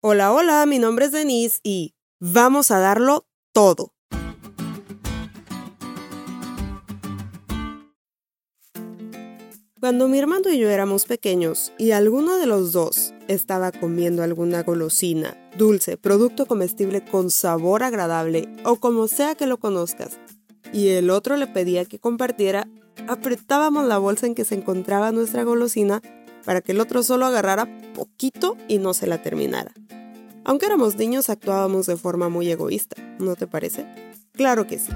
Hola, hola, mi nombre es Denise y vamos a darlo todo. Cuando mi hermano y yo éramos pequeños y alguno de los dos estaba comiendo alguna golosina, dulce, producto comestible con sabor agradable o como sea que lo conozcas, y el otro le pedía que compartiera, apretábamos la bolsa en que se encontraba nuestra golosina para que el otro solo agarrara poquito y no se la terminara. Aunque éramos niños actuábamos de forma muy egoísta, ¿no te parece? Claro que sí.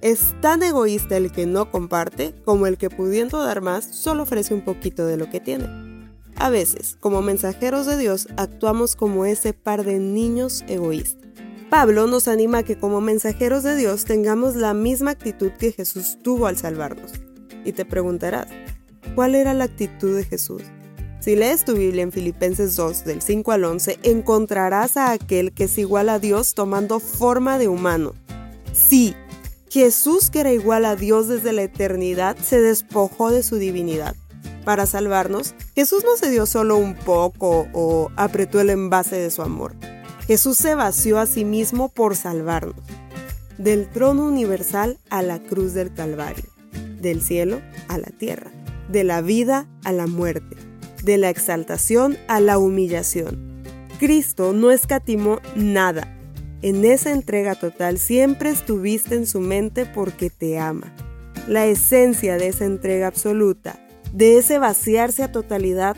Es tan egoísta el que no comparte como el que pudiendo dar más solo ofrece un poquito de lo que tiene. A veces, como mensajeros de Dios, actuamos como ese par de niños egoístas. Pablo nos anima a que como mensajeros de Dios tengamos la misma actitud que Jesús tuvo al salvarnos. Y te preguntarás, ¿cuál era la actitud de Jesús? Si lees tu Biblia en Filipenses 2, del 5 al 11, encontrarás a aquel que es igual a Dios tomando forma de humano. Sí, Jesús, que era igual a Dios desde la eternidad, se despojó de su divinidad. Para salvarnos, Jesús no se dio solo un poco o apretó el envase de su amor. Jesús se vació a sí mismo por salvarnos. Del trono universal a la cruz del Calvario, del cielo a la tierra, de la vida a la muerte de la exaltación a la humillación. Cristo no escatimó nada. En esa entrega total siempre estuviste en su mente porque te ama. La esencia de esa entrega absoluta, de ese vaciarse a totalidad,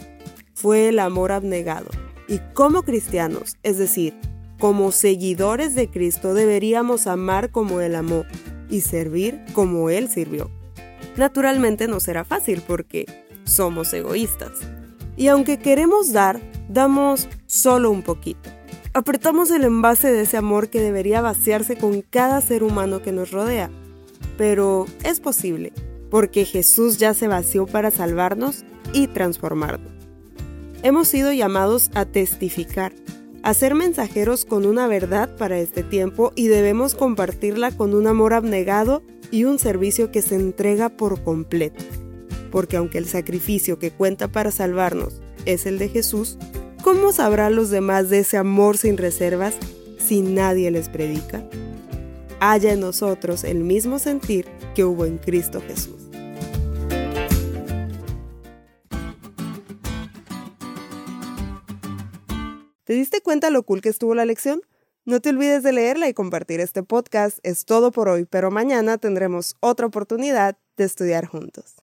fue el amor abnegado. Y como cristianos, es decir, como seguidores de Cristo, deberíamos amar como Él amó y servir como Él sirvió. Naturalmente no será fácil porque somos egoístas. Y aunque queremos dar, damos solo un poquito. Apretamos el envase de ese amor que debería vaciarse con cada ser humano que nos rodea. Pero es posible, porque Jesús ya se vació para salvarnos y transformarnos. Hemos sido llamados a testificar, a ser mensajeros con una verdad para este tiempo y debemos compartirla con un amor abnegado y un servicio que se entrega por completo porque aunque el sacrificio que cuenta para salvarnos es el de Jesús, ¿cómo sabrán los demás de ese amor sin reservas si nadie les predica? Haya en nosotros el mismo sentir que hubo en Cristo Jesús. ¿Te diste cuenta lo cool que estuvo la lección? No te olvides de leerla y compartir este podcast. Es todo por hoy, pero mañana tendremos otra oportunidad de estudiar juntos.